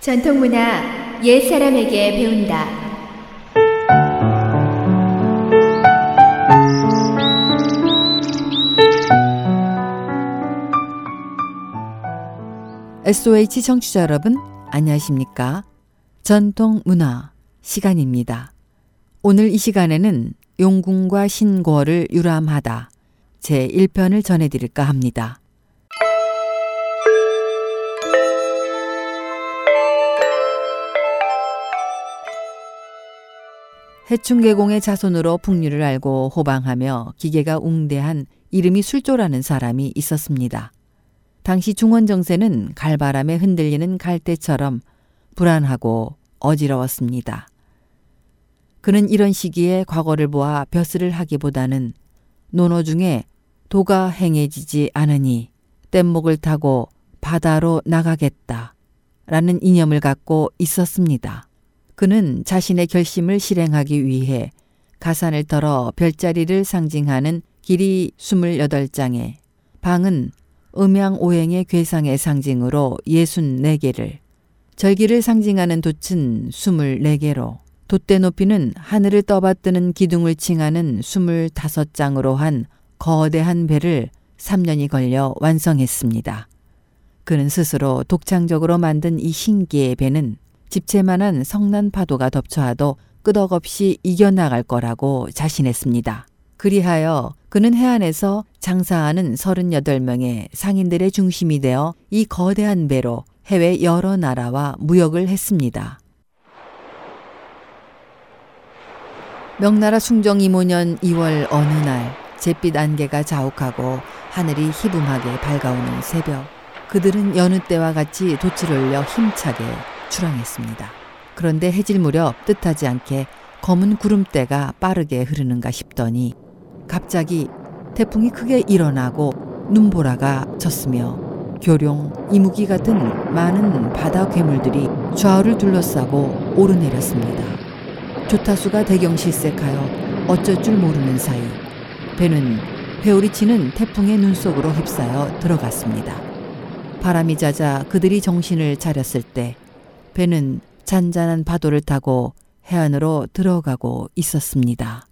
전통문화 옛 사람에게 배운다. SOH 청취자 여러분, 안녕하십니까? 전통 문화 시간입니다. 오늘 이 시간에는 용궁과 신고를 유람하다 제 1편을 전해드릴까 합니다. 해충계공의 자손으로 풍류를 알고 호방하며 기계가 웅대한 이름이 술조라는 사람이 있었습니다. 당시 중원 정세는 갈바람에 흔들리는 갈대처럼 불안하고 어지러웠습니다. 그는 이런 시기에 과거를 보아 벼슬을 하기보다는 논어 중에 도가 행해지지 않으니 뗏목을 타고 바다로 나가겠다 라는 이념을 갖고 있었습니다. 그는 자신의 결심을 실행하기 위해 가산을 털어 별자리를 상징하는 길이 28장에 방은 음양오행의 괴상의 상징으로 64개를 절기를 상징하는 돛은 24개로 돛대 높이는 하늘을 떠받드는 기둥을 칭하는 25장으로 한 거대한 배를 3년이 걸려 완성했습니다. 그는 스스로 독창적으로 만든 이 신기의 배는 집채만한 성난 파도가 덮쳐와도 끄덕없이 이겨나갈 거라고 자신했습니다. 그리하여 그는 해안에서 장사하는 38명의 상인들의 중심이 되어 이 거대한 배로 해외 여러 나라와 무역을 했습니다. 명나라 숭정 2모년 2월 어느 날 잿빛 안개가 자욱하고 하늘이 희붐하게 밝아오는 새벽 그들은 여느 때와 같이 돛을 올려 힘차게 출항했습니다. 그런데 해질 무렵 뜻하지 않게 검은 구름대가 빠르게 흐르는가 싶더니 갑자기 태풍이 크게 일어나고 눈보라가 쳤으며 교룡, 이무기 같은 많은 바다 괴물들이 좌우를 둘러싸고 오르내렸습니다. 조타수가 대경실색하여 어쩔 줄 모르는 사이 배는 회오리 치는 태풍의 눈 속으로 휩싸여 들어갔습니다. 바람이 잦아 그들이 정신을 차렸을 때 배는 잔잔한 파도를 타고 해안으로 들어가고 있었습니다.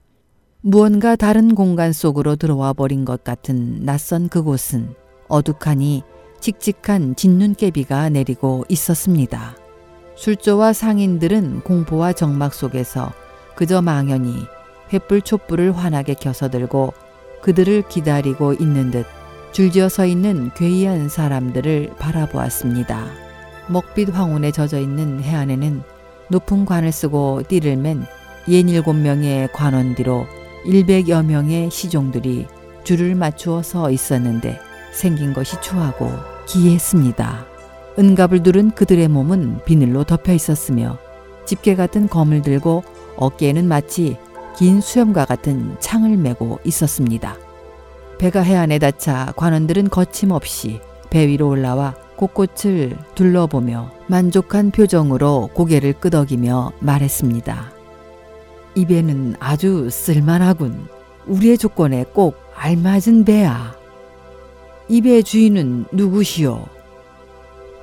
무언가 다른 공간 속으로 들어와 버린 것 같은 낯선 그곳은 어둑하니 칙칙한 진눈깨비가 내리고 있었습니다. 술조와 상인들은 공포와 정막 속에서 그저 망연히 횃불 촛불을 환하게 켜서 들고 그들을 기다리고 있는 듯 줄지어 서 있는 괴이한 사람들을 바라보았습니다. 먹빛 황혼에 젖어 있는 해안에는 높은 관을 쓰고 띠를 맨 67명의 관원 뒤로 100여 명의 시종들이 줄을 맞추어 서 있었는데 생긴 것이 추하고 기이했습니다. 은갑을 두른 그들의 몸은 비늘로 덮여 있었으며 집게 같은 검을 들고 어깨에는 마치 긴 수염과 같은 창을 메고 있었습니다. 배가 해안에 닿자 관원들은 거침없이 배 위로 올라와 곳곳을 둘러보며 만족한 표정으로 고개를 끄덕이며 말했습니다. 이 배는 아주 쓸만하군. 우리의 조건에 꼭 알맞은 배야. 이 배의 주인은 누구시오?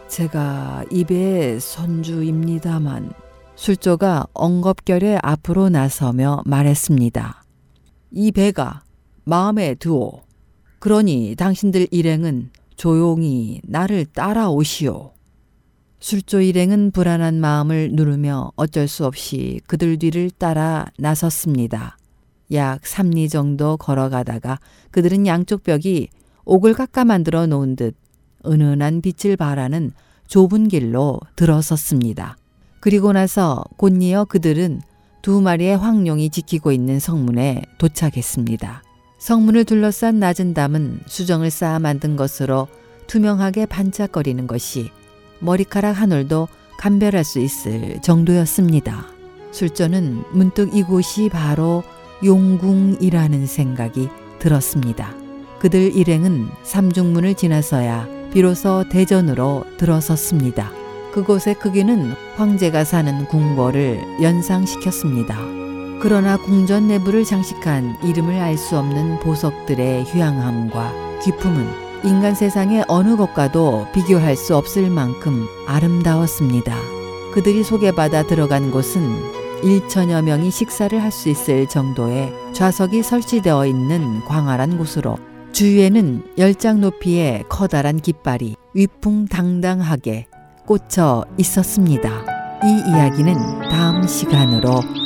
제가 이 배의 선주입니다만 술조가 엉겁결에 앞으로 나서며 말했습니다. 이 배가 마음에 드오. 그러니 당신들 일행은 조용히 나를 따라오시오. 술조 일행은 불안한 마음을 누르며 어쩔 수 없이 그들 뒤를 따라 나섰습니다. 약 3리 정도 걸어가다가 그들은 양쪽 벽이 옥을 깎아 만들어 놓은 듯 은은한 빛을 발하는 좁은 길로 들어섰습니다. 그리고 나서 곧이어 그들은 두 마리의 황룡이 지키고 있는 성문에 도착했습니다. 성문을 둘러싼 낮은 담은 수정을 쌓아 만든 것으로 투명하게 반짝거리는 것이 머리카락 한 올도 감별할 수 있을 정도였습니다. 술전은 문득 이곳이 바로 용궁이라는 생각이 들었습니다. 그들 일행은 삼중문을 지나서야 비로소 대전으로 들어섰습니다. 그곳의 크기는 황제가 사는 궁궐을 연상시켰습니다. 그러나 궁전 내부를 장식한 이름을 알 수 없는 보석들의 휴양함과 귀품은 인간 세상의 어느 것과도 비교할 수 없을 만큼 아름다웠습니다. 그들이 소개받아 들어간 곳은 1천여 명이 식사를 할 수 있을 정도의 좌석이 설치되어 있는 광활한 곳으로 주위에는 열장 높이의 커다란 깃발이 위풍당당하게 꽂혀 있었습니다. 이 이야기는 다음 시간으로